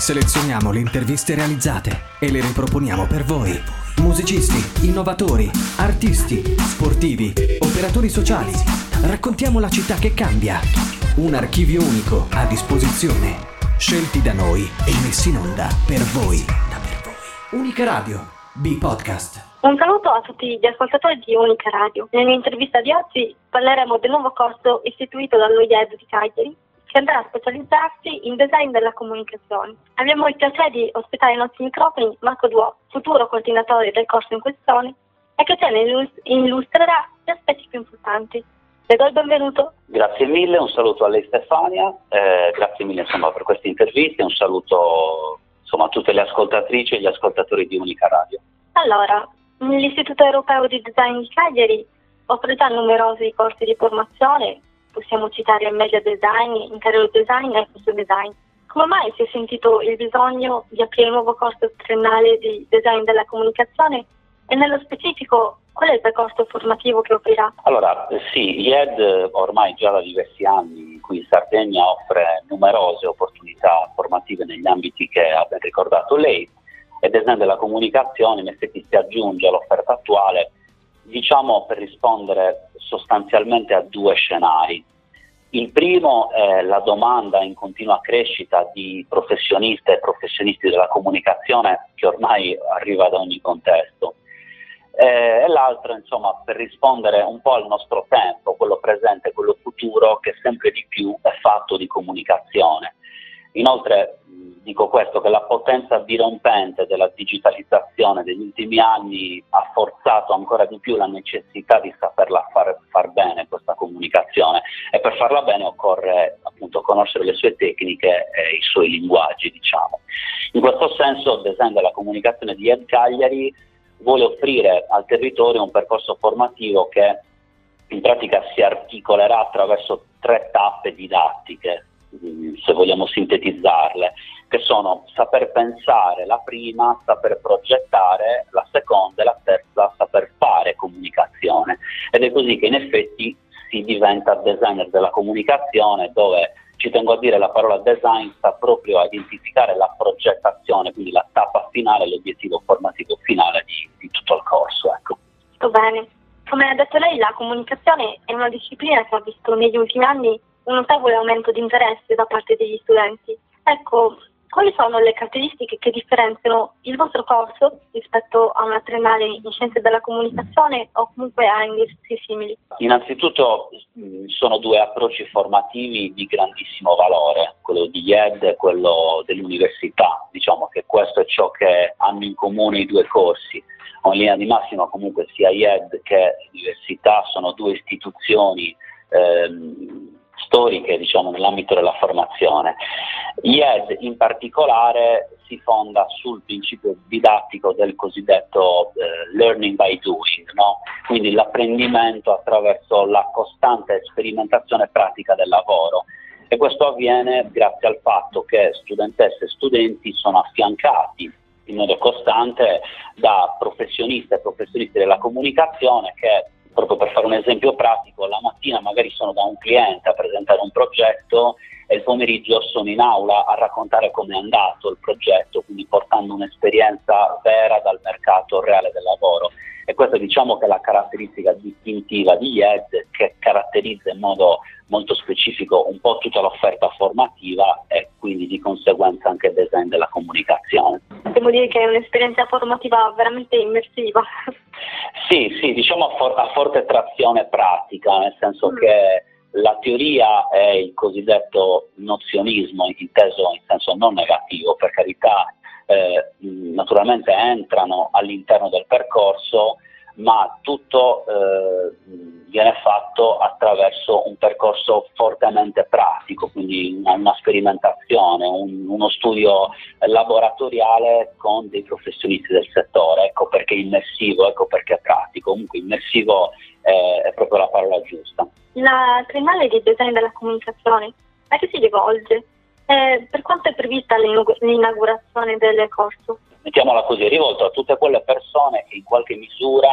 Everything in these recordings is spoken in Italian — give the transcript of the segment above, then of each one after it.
Selezioniamo le interviste realizzate e le riproponiamo per voi. Musicisti, innovatori, artisti, sportivi, operatori sociali. Raccontiamo la città che cambia. Un archivio unico a disposizione. Scelti da noi e messi in onda per voi. Unica Radio, B-Podcast. Un saluto a tutti gli ascoltatori di Unica Radio. Nella intervista di oggi parleremo del nuovo corso istituito dallo IED di Cagliari che andrà a specializzarsi in design della comunicazione. Abbiamo il piacere di ospitare ai nostri microfoni Marco Duo, futuro coordinatore del corso in questione, e che ce ne illustrerà gli aspetti più importanti. Le do il benvenuto. Grazie mille, un saluto a lei Stefania, eh, grazie mille insomma, per questa intervista e un saluto insomma, a tutte le ascoltatrici e gli ascoltatori di Unica Radio. Allora, l'Istituto Europeo di Design di Cagliari offre già numerosi corsi di formazione possiamo citare media design, interior design e questo design. Come mai si è sentito il bisogno di aprire un nuovo corso triennale di design della comunicazione e nello specifico qual è il percorso formativo che offrirà? Allora, sì, IED ormai già da diversi anni in Sardegna offre numerose opportunità formative negli ambiti che ha ben ricordato lei e design della comunicazione in effetti si aggiunge all'offerta attuale diciamo per rispondere sostanzialmente a due scenari. Il primo è la domanda in continua crescita di professioniste e professionisti della comunicazione che ormai arriva da ogni contesto. Eh, e l'altro, insomma, per rispondere un po' al nostro tempo, quello presente e quello futuro, che sempre di più è fatto di comunicazione. Inoltre dico questo, che la potenza dirompente della digitalizzazione degli ultimi anni ha forzato ancora di più la necessità di saperla far, far bene questa comunicazione e per farla bene occorre appunto conoscere le sue tecniche e i suoi linguaggi, diciamo. In questo senso il design della comunicazione di Ed Cagliari vuole offrire al territorio un percorso formativo che in pratica si articolerà attraverso tre tappe didattiche se vogliamo sintetizzarle, che sono saper pensare la prima, saper progettare la seconda e la terza, saper fare comunicazione. Ed è così che in effetti si diventa designer della comunicazione dove ci tengo a dire la parola design sta proprio a identificare la progettazione, quindi la tappa finale, l'obiettivo formativo finale di, di tutto il corso. Ecco. Tutto bene. Come ha detto lei, la comunicazione è una disciplina che ha visto negli ultimi anni un notevole aumento di interesse da parte degli studenti. Ecco, quali sono le caratteristiche che differenziano il vostro corso rispetto a una triennale in scienze della comunicazione o comunque a indirizzi simili? Innanzitutto sono due approcci formativi di grandissimo valore, quello di IED e quello dell'università. Diciamo che questo è ciò che hanno in comune i due corsi. In linea di massima comunque sia IED che l'università sono due istituzioni ehm, storiche diciamo, nell'ambito della formazione. IED in particolare si fonda sul principio didattico del cosiddetto eh, learning by doing, no? quindi l'apprendimento attraverso la costante sperimentazione pratica del lavoro e questo avviene grazie al fatto che studentesse e studenti sono affiancati in modo costante da professionisti e professionisti della comunicazione che proprio per fare un esempio pratico, la mattina magari sono da un cliente a presentare un progetto e il pomeriggio sono in aula a raccontare come è andato il progetto, quindi portando un'esperienza vera dal mercato reale del lavoro. E questa diciamo che è la caratteristica distintiva di IED che caratterizza in modo molto specifico un po' tutta l'offerta formativa e quindi di conseguenza anche il design della comunicazione. Possiamo dire che è un'esperienza formativa veramente immersiva. Sì, sì, diciamo a, for- a forte trazione pratica, nel senso mm. che la teoria è il cosiddetto nozionismo, inteso in senso non negativo, per carità, eh, naturalmente entrano all'interno del percorso, ma tutto eh, viene fatto attraverso un percorso fortemente pratico, quindi una, una sperimentazione, un, uno studio laboratoriale con dei professionisti del settore, ecco perché immersivo, ecco perché pratico, comunque immersivo è, è proprio la parola giusta. La triennale di design della comunicazione a chi si rivolge? Eh, per quanto è prevista l'inaugurazione del corso? Mettiamola così, è rivolto a tutte quelle persone che in qualche misura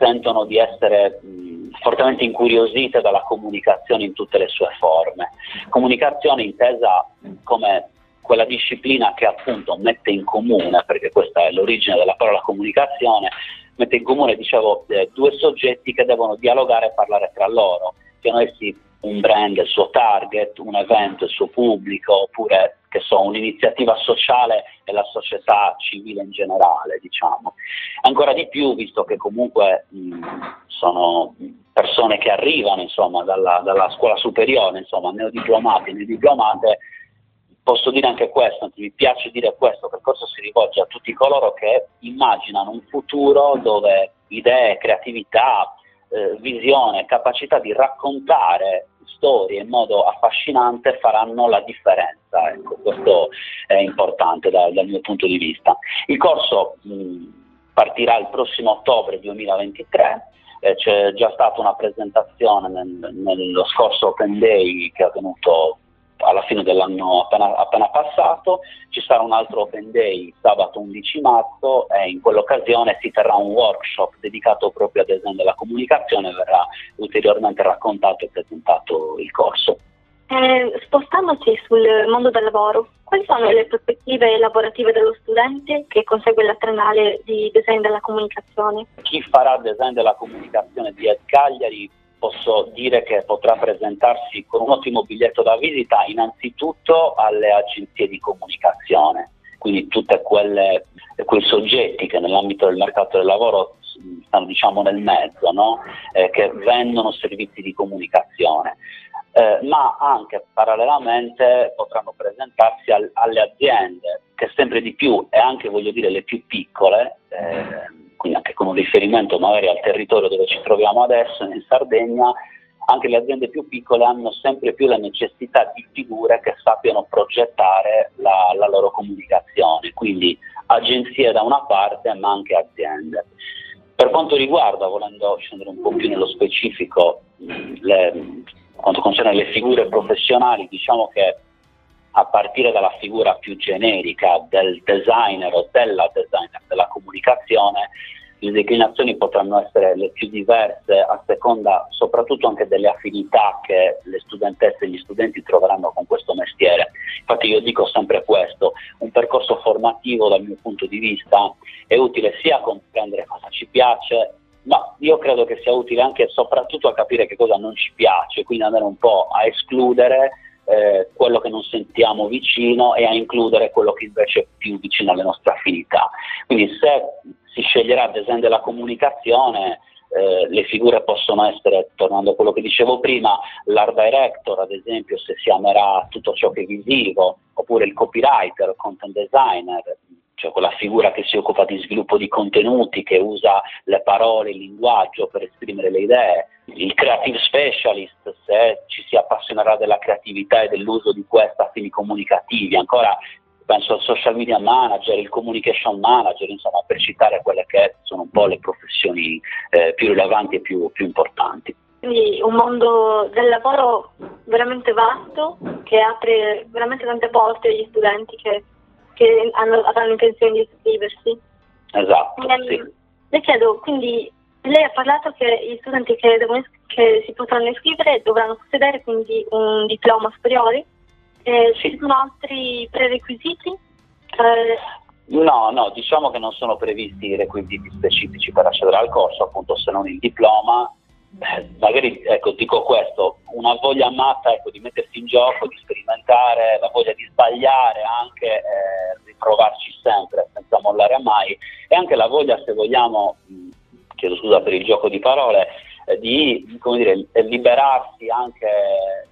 sentono di essere mh, fortemente incuriosite dalla comunicazione in tutte le sue forme. Comunicazione intesa come quella disciplina che appunto mette in comune, perché questa è l'origine della parola comunicazione, mette in comune, dicevo, eh, due soggetti che devono dialogare e parlare tra loro, siano essi un brand, il suo target, un evento, il suo pubblico, oppure che so, un'iniziativa sociale e la società civile in generale, diciamo. Ancora di più, visto che comunque mh, sono persone che arrivano insomma, dalla, dalla, scuola superiore, insomma, neodiplomati, neodiplomate, posso dire anche questo, mi piace dire questo, il percorso si rivolge a tutti coloro che immaginano un futuro dove idee, creatività, eh, visione, capacità di raccontare storie in modo affascinante faranno la differenza. Ecco, questo è importante da, dal mio punto di vista. Il corso mh, partirà il prossimo ottobre 2023. Eh, c'è già stata una presentazione nel, nello scorso Open Day che tenuto alla dell'anno appena, appena, passato, ci sarà un altro Open Day sabato 11 marzo e in quell'occasione si terrà un workshop dedicato proprio al design della comunicazione verrà ulteriormente raccontato e presentato il corso. Eh, spostandoci sul mondo del lavoro, quali sono le prospettive lavorative dello studente che consegue la triennale di design della comunicazione? Chi farà design della comunicazione di Ed Cagliari posso dire che potrà presentarsi con un ottimo biglietto da visita innanzitutto alle agenzie di comunicazione, quindi tutti quei soggetti che nell'ambito del mercato del lavoro stanno diciamo nel mezzo, no? eh, che vendono servizi di comunicazione. Eh, ma anche parallelamente potranno presentarsi al, alle aziende che sempre di più e anche voglio dire le più piccole eh, con un riferimento magari al territorio dove ci troviamo adesso, in Sardegna, anche le aziende più piccole hanno sempre più la necessità di figure che sappiano progettare la, la loro comunicazione, quindi agenzie da una parte ma anche aziende. Per quanto riguarda, volendo scendere un po' più nello specifico, le, quanto concerne le figure professionali, diciamo che a partire dalla figura più generica del designer o della designer della comunicazione, le declinazioni potranno essere le più diverse a seconda soprattutto anche delle affinità che le studentesse e gli studenti troveranno con questo mestiere. Infatti io dico sempre questo, un percorso formativo dal mio punto di vista è utile sia a comprendere cosa ci piace, ma io credo che sia utile anche e soprattutto a capire che cosa non ci piace, quindi andare un po' a escludere eh, quello che non sentiamo vicino e a includere quello che invece è più vicino alle nostre affinità. Quindi se si sceglierà design della comunicazione, eh, le figure possono essere, tornando a quello che dicevo prima, l'art director ad esempio se si amerà tutto ciò che è visivo, oppure il copywriter, content designer, cioè quella figura che si occupa di sviluppo di contenuti, che usa le parole, il linguaggio per esprimere le idee, il creative specialist se ci si appassionerà della creatività e dell'uso di questa a fini comunicativi, ancora penso al social media manager, il communication manager, insomma per citare quelle che sono un po' le professioni eh, più rilevanti e più, più importanti. Quindi un mondo del lavoro veramente vasto che apre veramente tante porte agli studenti che che hanno, avranno intenzione di iscriversi. Esatto. E, sì. Le chiedo, quindi lei ha parlato che gli studenti che, devono, che si potranno iscrivere dovranno possedere quindi un diploma superiore. Eh. Ci sono altri prerequisiti? Eh, no, no, diciamo che non sono previsti requisiti specifici per accedere al corso, appunto se non il diploma eh, magari ecco, dico questo, una voglia matta ecco, di mettersi in gioco, di sperimentare, la voglia di sbagliare anche, eh, di provarci sempre senza mollare mai e anche la voglia, se vogliamo, mh, chiedo scusa per il gioco di parole, eh, di dire, liberarsi anche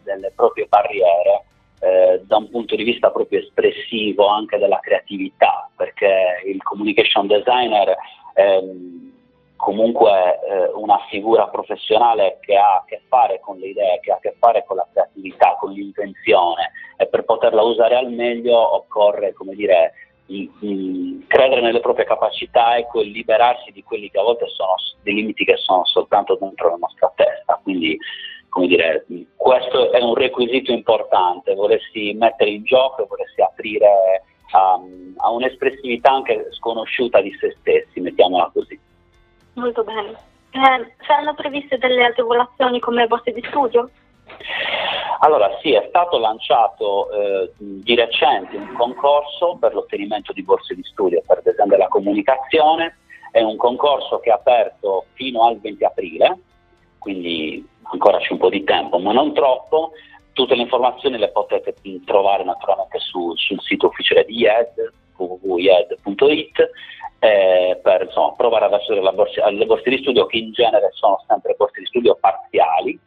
delle proprie barriere. Eh, da un punto di vista proprio espressivo anche della creatività perché il communication designer ehm, comunque eh, una figura professionale che ha a che fare con le idee, che ha a che fare con la creatività, con l'intenzione e per poterla usare al meglio occorre, come dire, i, i, credere nelle proprie capacità e ecco, liberarsi di quelli che a volte sono dei limiti che sono soltanto dentro la nostra testa. Quindi, come dire, questo è un requisito importante, volersi mettere in gioco volersi aprire a, a un'espressività anche sconosciuta di se stessi, mettiamola così. Molto bene. Eh, saranno previste delle agevolazioni come borse di studio? Allora sì, è stato lanciato eh, di recente un concorso per l'ottenimento di borse di studio per design della comunicazione, è un concorso che è aperto fino al 20 aprile, quindi ancora c'è un po' di tempo, ma non troppo. Tutte le informazioni le potete trovare naturalmente su, sul sito ufficiale di IED, www.ied.it, eh, per insomma, provare ad accedere alle borse di studio che in genere sono sempre borse di studio parziali,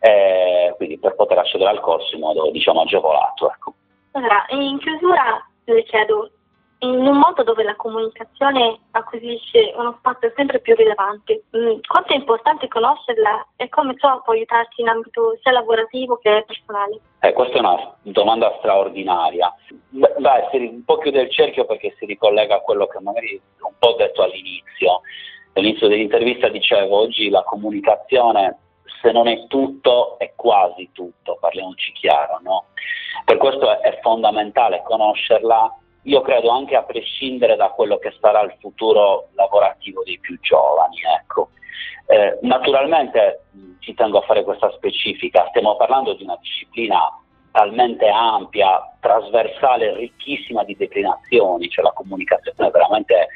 eh, quindi per poter accedere al corso in modo diciamo agevolato. Ecco. Allora, in chiusura le chiedo, in un mondo dove la comunicazione acquisisce uno spazio sempre più rilevante, mm, quanto è importante conoscerla e come ciò può aiutarci in ambito sia lavorativo che personale? Eh, questa è una domanda straordinaria. Beh, si un po' chiude il cerchio perché si ricollega a quello che magari un po' ho detto all'inizio. All'inizio dell'intervista dicevo, oggi la comunicazione se non è tutto, è quasi tutto, parliamoci chiaro, no? Per questo è, è fondamentale conoscerla, io credo anche a prescindere da quello che sarà il futuro lavorativo dei più giovani, ecco. Eh, naturalmente ci tengo a fare questa specifica, stiamo parlando di una disciplina talmente ampia, trasversale, ricchissima di declinazioni, cioè la comunicazione veramente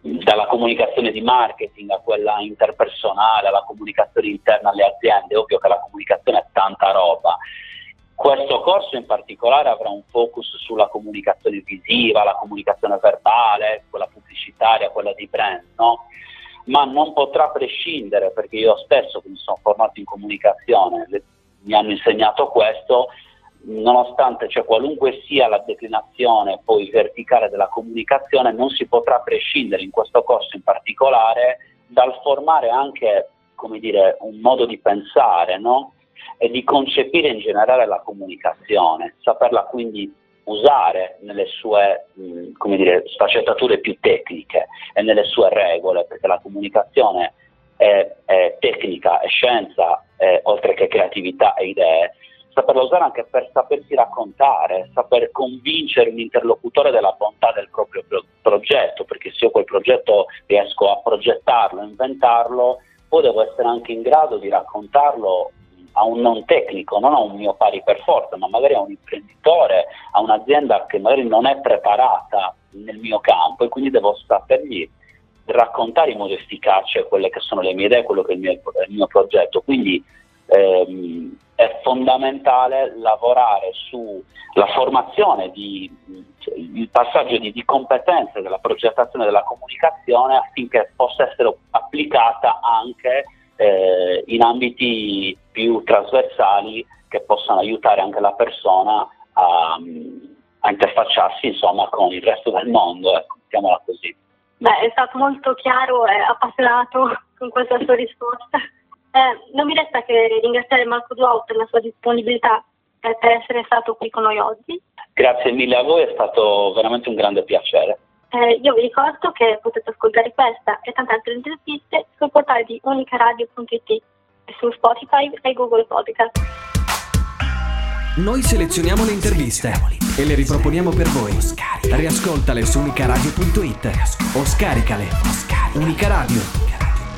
dalla comunicazione di marketing a quella interpersonale, alla comunicazione interna alle aziende, ovvio che la comunicazione è tanta roba. Questo corso in particolare avrà un focus sulla comunicazione visiva, la comunicazione verbale, quella pubblicitaria, quella di brand, no? ma non potrà prescindere, perché io stesso che mi sono formato in comunicazione, mi hanno insegnato questo, nonostante cioè, qualunque sia la declinazione poi verticale della comunicazione, non si potrà prescindere in questo corso in particolare dal formare anche dire, un modo di pensare no? E di concepire in generale la comunicazione, saperla quindi usare nelle sue mh, dire, sfaccettature più tecniche e nelle sue regole, perché la comunicazione è, è tecnica, è scienza, è, oltre che creatività e idee, saperla usare anche per sapersi raccontare, saper convincere un interlocutore della bontà del proprio pro- progetto, perché se io quel progetto riesco a progettarlo, inventarlo, poi devo essere anche in grado di raccontarlo a un non tecnico, non a un mio pari per forza, ma magari a un imprenditore, a un'azienda che magari non è preparata nel mio campo e quindi devo sapergli raccontare in modo efficace quelle che sono le mie idee, quello che è il mio, il mio progetto. Quindi ehm, è fondamentale lavorare sulla formazione, di, cioè, il passaggio di, di, competenze della progettazione della comunicazione affinché possa essere applicata anche eh, in ambiti più trasversali che possano aiutare anche la persona a, a interfacciarsi insomma, con il resto del mondo, ecco, mettiamola così. Beh, è stato molto chiaro e appassionato con questa sua risposta. Eh, non mi resta che ringraziare Marco Duau per la sua disponibilità e per essere stato qui con noi oggi. Grazie mille a voi, è stato veramente un grande piacere. Eh, io vi ricordo che potete ascoltare questa e tante altre interviste sul portale di unicaradio.it su Spotify e Google Podcast. Noi selezioniamo le interviste e le riproponiamo per voi. Riascoltale su unicaradio.it o scaricale. Unica Radio.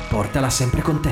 Portala sempre con te.